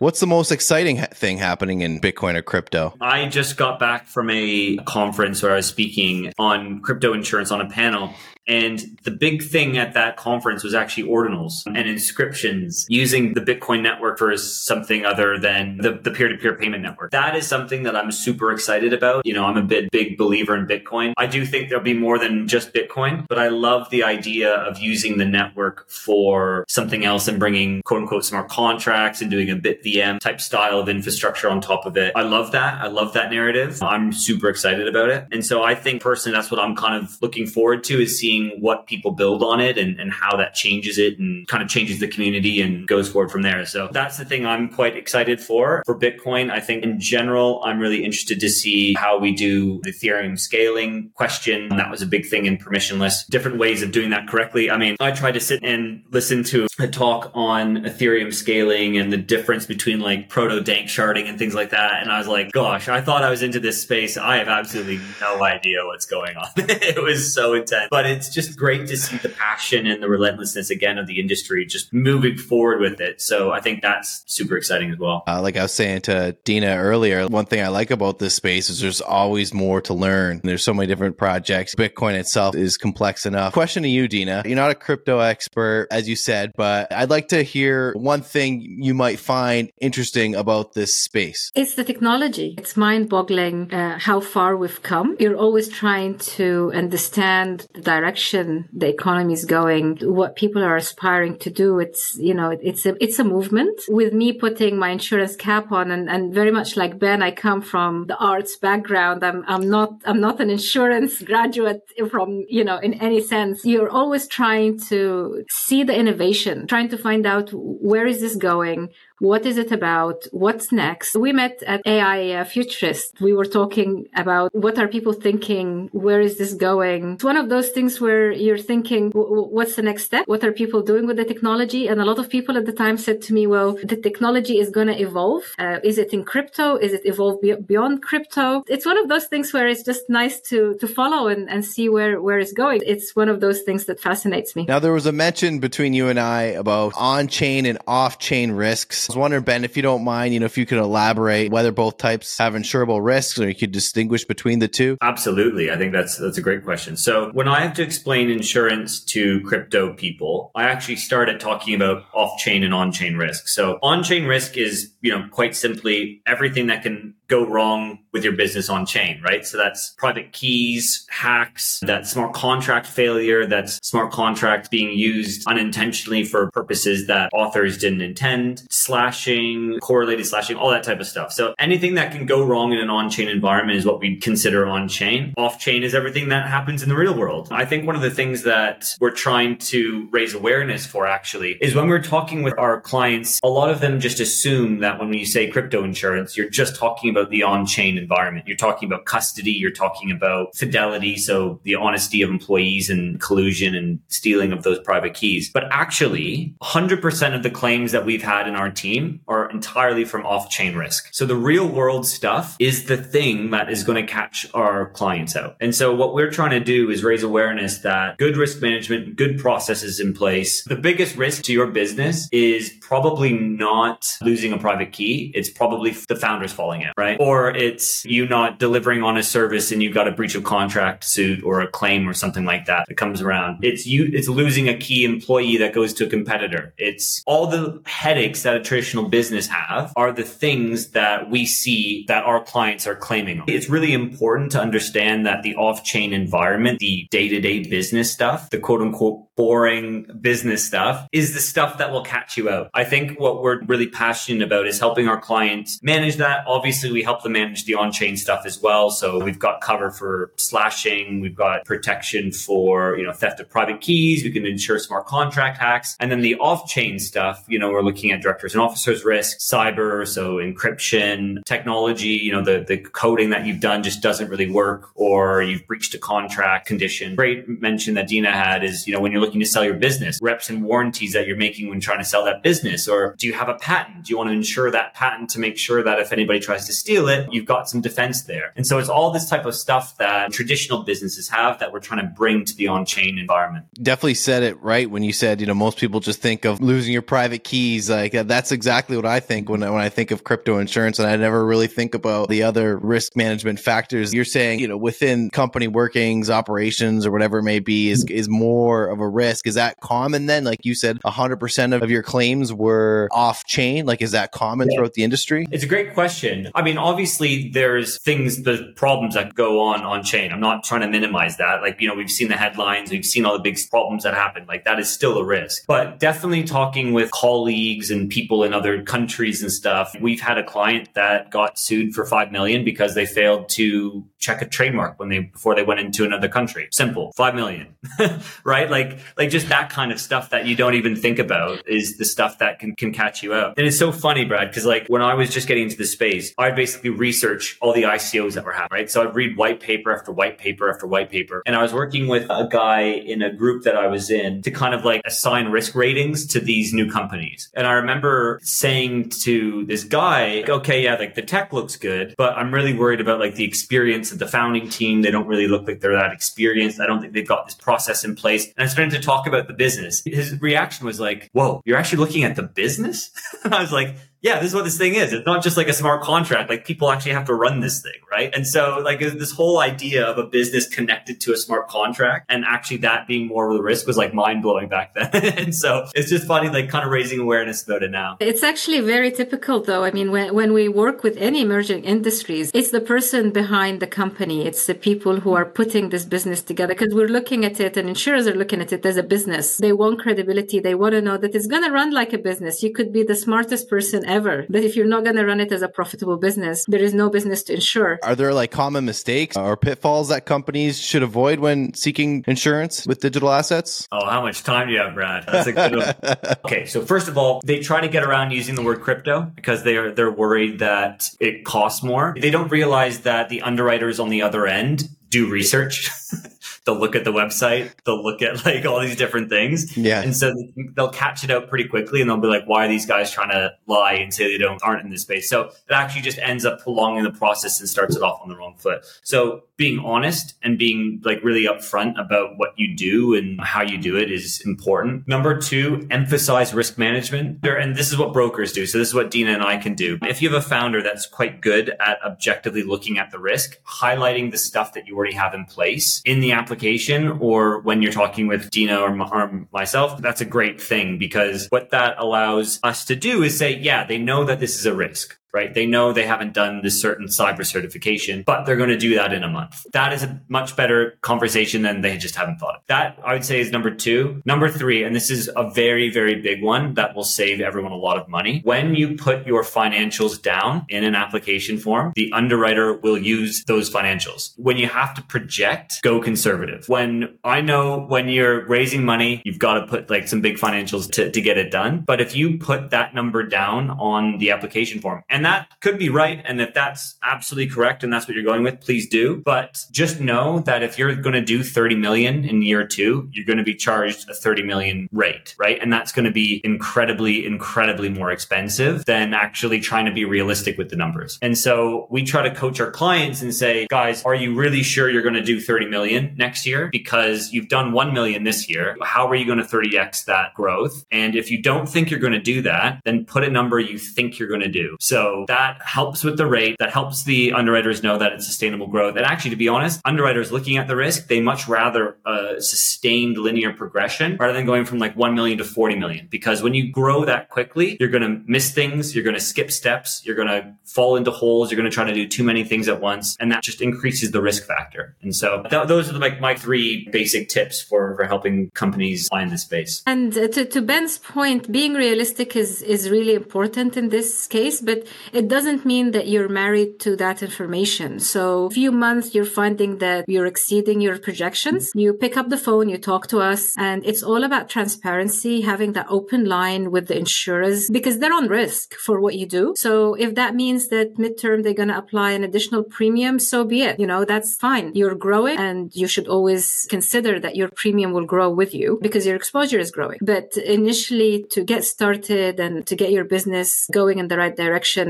What's the most exciting thing happening in Bitcoin or crypto? I just got back from a conference where I was speaking on crypto insurance on a panel. And the big thing at that conference was actually ordinals and inscriptions using the Bitcoin network for something other than the, peer-to-peer payment network. That is something that I'm super excited about. You know, I'm a bit big believer in Bitcoin. I do think there'll be more than just Bitcoin, but I love the idea of using the network for something else and bringing quote unquote smart contracts and doing a BitVM type style of infrastructure on top of it. I love that. I love that narrative. I'm super excited about it. And so I think personally, that's what I'm kind of looking forward to is seeing seeing what people build on it and, and how that changes it and kind of changes the community and goes forward from there. So that's the thing I'm quite excited for. For Bitcoin, I think in general, I'm really interested to see how we do the Ethereum scaling question. That was a big thing in permissionless, different ways of doing that correctly. I mean, I tried to sit and listen to a talk on Ethereum scaling and the difference between like proto-danksharding and things like that. And I was like, gosh, I thought I was into this space. I have absolutely no idea what's going on. it was so intense, but it's just great to see the passion and the relentlessness again of the industry just moving forward with it. So I think that's super exciting as well. Uh, like I was saying to Dina earlier, one thing I like about this space is there's always more to learn. There's so many different projects. Bitcoin itself is complex enough. Question to you, Dina. You're not a crypto expert, as you said, but I'd like to hear one thing you might find interesting about this space. It's the technology. It's mind boggling uh, how far we've come. You're always trying to understand the direction direction the economy is going, what people are aspiring to do. It's, you know, it's a, it's a movement with me putting my insurance cap on and, and very much like Ben, I come from the arts background. I'm, I'm not, I'm not an insurance graduate from, you know, in any sense. You're always trying to see the innovation, trying to find out where is this going? What is it about? What's next? We met at AI Futurist. We were talking about what are people thinking? Where is this going? It's one of those things where you're thinking, what's the next step? What are people doing with the technology? And a lot of people at the time said to me, well, the technology is going to evolve. Uh, is it in crypto? Is it evolve beyond crypto? It's one of those things where it's just nice to, to follow and, and see where, where it's going. It's one of those things that fascinates me. Now, there was a mention between you and I about on chain and off chain risks. I was wondering, Ben, if you don't mind, you know, if you could elaborate whether both types have insurable risks or you could distinguish between the two. Absolutely. I think that's that's a great question. So when I have to explain insurance to crypto people, I actually start at talking about off-chain and on-chain risk. So on-chain risk is, you know, quite simply everything that can go wrong with your business on chain, right? So that's private keys, hacks, that smart contract failure, that's smart contract being used unintentionally for purposes that authors didn't intend, slashing, correlated slashing, all that type of stuff. So anything that can go wrong in an on-chain environment is what we consider on-chain. Off-chain is everything that happens in the real world. I think one of the things that we're trying to raise awareness for actually is when we're talking with our clients, a lot of them just assume that when you say crypto insurance, you're just talking about the on-chain environment. You're talking about custody. You're talking about fidelity. So the honesty of employees and collusion and stealing of those private keys. But actually 100% of the claims that we've had in our team are entirely from off-chain risk. So the real world stuff is the thing that is going to catch our clients out. And so what we're trying to do is raise awareness that good risk management, good processes in place. The biggest risk to your business is probably not losing a private key. It's probably the founders falling out, right? Or it's you not delivering on a service and you've got a breach of contract suit or a claim or something like that that comes around. It's you, it's losing a key employee that goes to a competitor. It's all the headaches that a traditional business have are the things that we see that our clients are claiming. It's really important to understand that the off chain environment, the day to day business stuff, the quote unquote boring business stuff is the stuff that will catch you out. I think what we're really passionate about is helping our clients manage that. Obviously, we help them manage the on chain stuff as well. So we've got cover for slashing, we've got protection for, you know, theft of private keys, we can insure smart contract hacks. And then the off chain stuff, you know, we're looking at directors and officers risk, cyber, so encryption, technology, you know, the, the coding that you've done just doesn't really work or you've breached a contract condition. Great mention that Dina had is, you know, when you're looking to sell your business, reps and warranties that you're making when trying to sell that business business? Or do you have a patent? Do you want to insure that patent to make sure that if anybody tries to steal it, you've got some defense there? And so it's all this type of stuff that traditional businesses have that we're trying to bring to the on chain environment. Definitely said it right when you said, you know, most people just think of losing your private keys. Like uh, that's exactly what I think when, when I think of crypto insurance. And I never really think about the other risk management factors. You're saying, you know, within company workings, operations, or whatever it may be, is, is more of a risk. Is that common then? Like you said, 100% of your claims were off chain. Like, is that common yeah. throughout the industry? It's a great question. I mean, obviously, there's things, the problems that go on on chain. I'm not trying to minimize that. Like, you know, we've seen the headlines, we've seen all the big problems that happen. Like, that is still a risk. But definitely talking with colleagues and people in other countries and stuff, we've had a client that got sued for 5 million because they failed to check a trademark when they before they went into another country. Simple, five million, right? Like like just that kind of stuff that you don't even think about is the stuff that can can catch you out. And it's so funny, Brad, because like when I was just getting into the space, I'd basically research all the ICOs that were happening, right? So I'd read white paper after white paper after white paper, and I was working with a guy in a group that I was in to kind of like assign risk ratings to these new companies. And I remember saying to this guy, okay, yeah, like the tech looks good, but I'm really worried about like the experience the founding team. They don't really look like they're that experienced. I don't think they've got this process in place. And I started to talk about the business. His reaction was like, whoa, you're actually looking at the business? I was like, yeah, this is what this thing is. It's not just like a smart contract. Like people actually have to run this thing, right? And so like this whole idea of a business connected to a smart contract and actually that being more of the risk was like mind blowing back then. and so it's just funny, like kind of raising awareness about it now. It's actually very typical though. I mean, when, when we work with any emerging industries, it's the person behind the company. It's the people who are putting this business together because we're looking at it and insurers are looking at it as a business. They want credibility. They want to know that it's going to run like a business. You could be the smartest person ever. But if you're not going to run it as a profitable business, there is no business to insure. Are there like common mistakes or pitfalls that companies should avoid when seeking insurance with digital assets? Oh, how much time do you have, Brad? That's a good one. okay, so first of all, they try to get around using the word crypto because they are they're worried that it costs more. They don't realize that the underwriters on the other end do research. they'll look at the website, they'll look at like all these different things. Yeah. And so they'll catch it out pretty quickly and they'll be like, why are these guys trying to lie and say they don't aren't in this space? So it actually just ends up prolonging the process and starts it off on the wrong foot. So being honest and being like really upfront about what you do and how you do it is important. Number two, emphasize risk management. And this is what brokers do. So this is what Dina and I can do. If you have a founder that's quite good at objectively looking at the risk, highlighting the stuff that you already have in place in the application application or when you're talking with Dina or, or, myself, that's a great thing because what that allows us to do is say, yeah, they know that this is a risk right? They know they haven't done this certain cyber certification, but they're going to do that in a month. That is a much better conversation than they just haven't thought of. That I would say is number two. Number three, and this is a very, very big one that will save everyone a lot of money. When you put your financials down in an application form, the underwriter will use those financials. When you have to project, go conservative. When I know when you're raising money, you've got to put like some big financials to, to get it done. But if you put that number down on the application form, and that could be right. And if that's absolutely correct and that's what you're going with, please do. But just know that if you're going to do 30 million in year two, you're going to be charged a 30 million rate, right? And that's going to be incredibly, incredibly more expensive than actually trying to be realistic with the numbers. And so we try to coach our clients and say, guys, are you really sure you're going to do 30 million next year? Because you've done 1 million this year. How are you going to 30x that growth? And if you don't think you're going to do that, then put a number you think you're going to do. So that helps with the rate. That helps the underwriters know that it's sustainable growth. And actually, to be honest, underwriters looking at the risk, they much rather a sustained linear progression rather than going from like 1 million to 40 million. Because when you grow that quickly, you're going to miss things. You're going to skip steps. You're going to fall into holes. You're going to try to do too many things at once. And that just increases the risk factor. And so th- those are like my three basic tips for, for helping companies find this space. And uh, to, to Ben's point, being realistic is, is really important in this case. But it doesn't mean that you're married to that information. So a few months you're finding that you're exceeding your projections. You pick up the phone, you talk to us and it's all about transparency, having that open line with the insurers because they're on risk for what you do. So if that means that midterm they're going to apply an additional premium, so be it. You know, that's fine. You're growing and you should always consider that your premium will grow with you because your exposure is growing. But initially to get started and to get your business going in the right direction,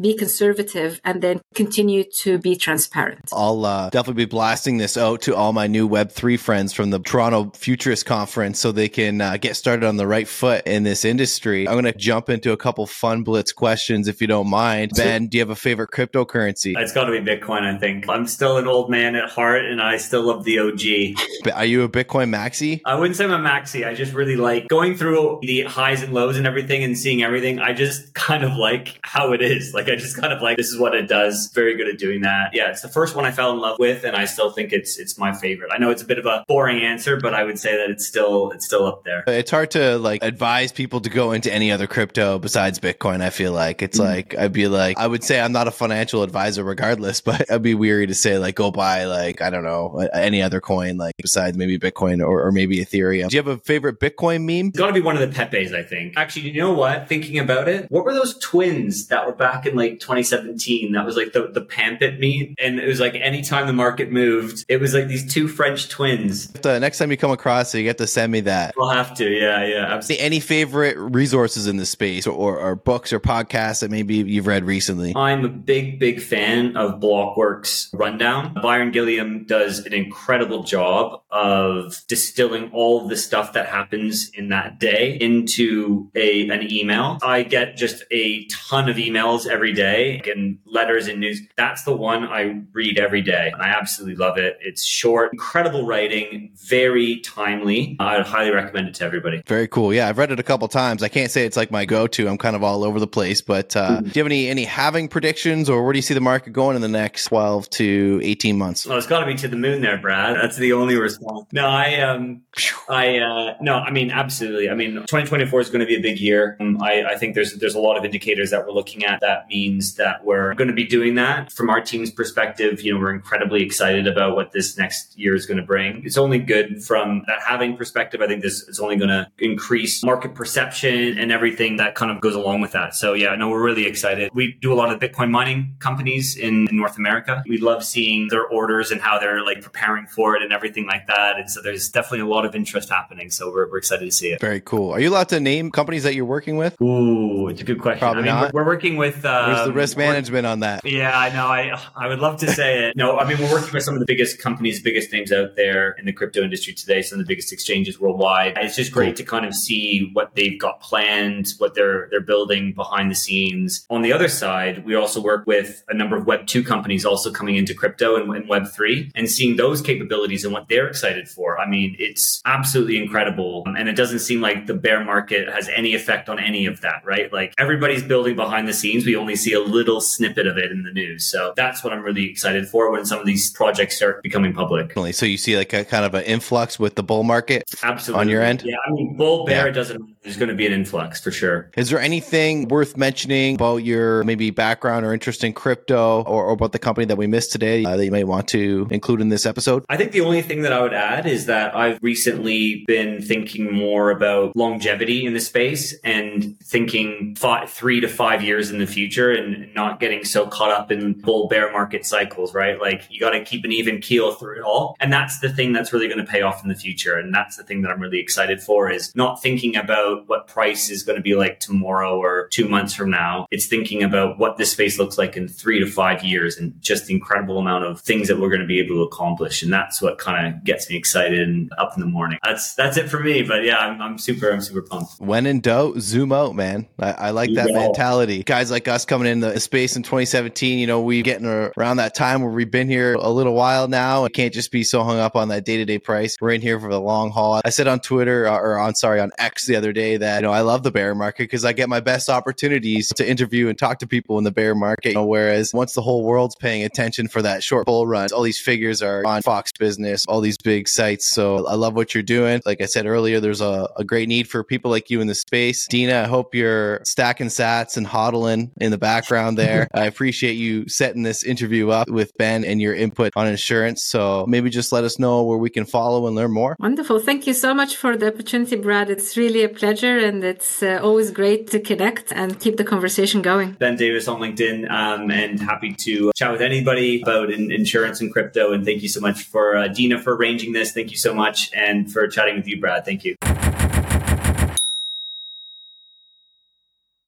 be conservative and then continue to be transparent. I'll uh, definitely be blasting this out to all my new Web3 friends from the Toronto Futurist Conference so they can uh, get started on the right foot in this industry. I'm going to jump into a couple fun blitz questions if you don't mind. Ben, do you have a favorite cryptocurrency? It's got to be Bitcoin, I think. I'm still an old man at heart and I still love the OG. Are you a Bitcoin maxi? I wouldn't say I'm a maxi. I just really like going through the highs and lows and everything and seeing everything. I just kind of like how it is. Like, I just kind of like this is what it does. Very good at doing that. Yeah, it's the first one I fell in love with and I still think it's it's my favorite. I know it's a bit of a boring answer, but I would say that it's still it's still up there. It's hard to like advise people to go into any other crypto besides Bitcoin. I feel like it's mm-hmm. like I'd be like I would say I'm not a financial advisor regardless, but I'd be weary to say like go buy like I don't know any other coin like besides maybe Bitcoin or, or maybe Ethereum. Do you have a favorite Bitcoin meme? It's got to be one of the Pepe's, I think. Actually, you know what? Thinking about it, what were those twins that were back in like 2017? That was like the the Pampit meme, and it was like anytime the market moved, it was like these two French twins. The next time you come across it, you get to send me that. We'll have to. Yeah, yeah. Absolutely. Any favorite resources in the space or, or books or podcasts that maybe you've read recently? I'm a big, big fan of Blockworks Rundown. Byron Gilliam does an incredible job of distilling all the stuff that happens in that day into a an email. I get just a ton of emails every day and letters and news. That's the one I read every day. I absolutely love it. It's short, incredible writing, very timely. I'd highly recommend it to everybody. Very cool. Yeah, I've read it a couple times. I can't say it's like my go-to. I'm kind of all over the place, but uh, mm-hmm. do you have any any halving predictions or where do you see the market going in the next 12 to 18 months? Well, it's got to be to the moon there, Brad. That's the only response. No, I um I uh no, I mean absolutely. I mean 2024 is going to be a big year. Um, I I think there's there's a lot of indicators that we're looking at that means that we're going to be doing that from our team's perspective. You know, we're incredibly excited about what this next year is going to bring. It's only good from that halving perspective. I think this is only going to increase market perception and everything that kind of goes along with that. So yeah, no, we're really excited. We do a lot of Bitcoin mining companies in, in North America. We love seeing their orders and how they're like preparing for it and everything like that. And so there's definitely a lot of interest happening. So we're, we're excited to see it. Very cool. Are you allowed to name companies that you're working with? Ooh, it's a good question. Probably I mean, not. We're, we're working with. Uh, Where's the risk management on that? Yeah, I know. I I would love to say it. No, I mean we're working with some of the biggest companies, biggest names out there in the crypto industry today. Some of the biggest exchanges worldwide. It's just great cool. to kind of see what they've got planned, what they're they're building behind the scenes. On the other side, we also work with a number of Web two companies also coming into crypto and, and Web three, and seeing those capabilities and what they're excited for. I mean, it's absolutely incredible, and it doesn't seem like the bear market has any effect on any of that, right? Like everybody's building behind the scenes. We only see a little snippet of it in the news. So that's what I'm really excited for when some of these projects start becoming public. So you see like a kind of an influx with the bull market absolutely on your end? Yeah. I mean, bull, bear, yeah. doesn't, there's going to be an influx for sure. Is there anything worth mentioning about your maybe background or interest in crypto or, or about the company that we missed today uh, that you might want to include in this episode? I think the only thing that I would add is that I've recently been thinking more about longevity in the space and thinking five, three to five years in the future and not getting so caught up in bull bear market cycles, right? Like you got to keep an even keel through it all. And that's the thing that's really going to pay off in the future. And that's the thing that I'm really excited for is not thinking about what price is going to be like tomorrow or two months from now. It's thinking about what this space looks like in three to five years and just the incredible amount of things that we're going to be able to accomplish. And that's what kind of gets me excited and up in the morning. That's, that's it for me. But yeah, I'm, I'm super, I'm super pumped. When in doubt, zoom out, man. I, I like that mentality. Guys like us coming in the space in 2017, you know, we getting around that time where we've been here a little while now. It can't just be so hung up on that day to day price. We're in here for the long haul. I said on Twitter uh, or on, sorry, on X the other day, that, you know, I love the bear market because I get my best opportunities to interview and talk to people in the bear market. You know, whereas once the whole world's paying attention for that short bull run, all these figures are on Fox Business, all these big sites. So I love what you're doing. Like I said earlier, there's a, a great need for people like you in the space. Dina, I hope you're stacking sats and hodling in the background there. I appreciate you setting this interview up with Ben and your input on insurance. So maybe just let us know where we can follow and learn more. Wonderful. Thank you so much for the opportunity, Brad. It's really a pleasure and it's uh, always great to connect and keep the conversation going. Ben Davis on LinkedIn um, and happy to chat with anybody about in- insurance and crypto. And thank you so much for uh, Dina for arranging this. Thank you so much. And for chatting with you, Brad. Thank you.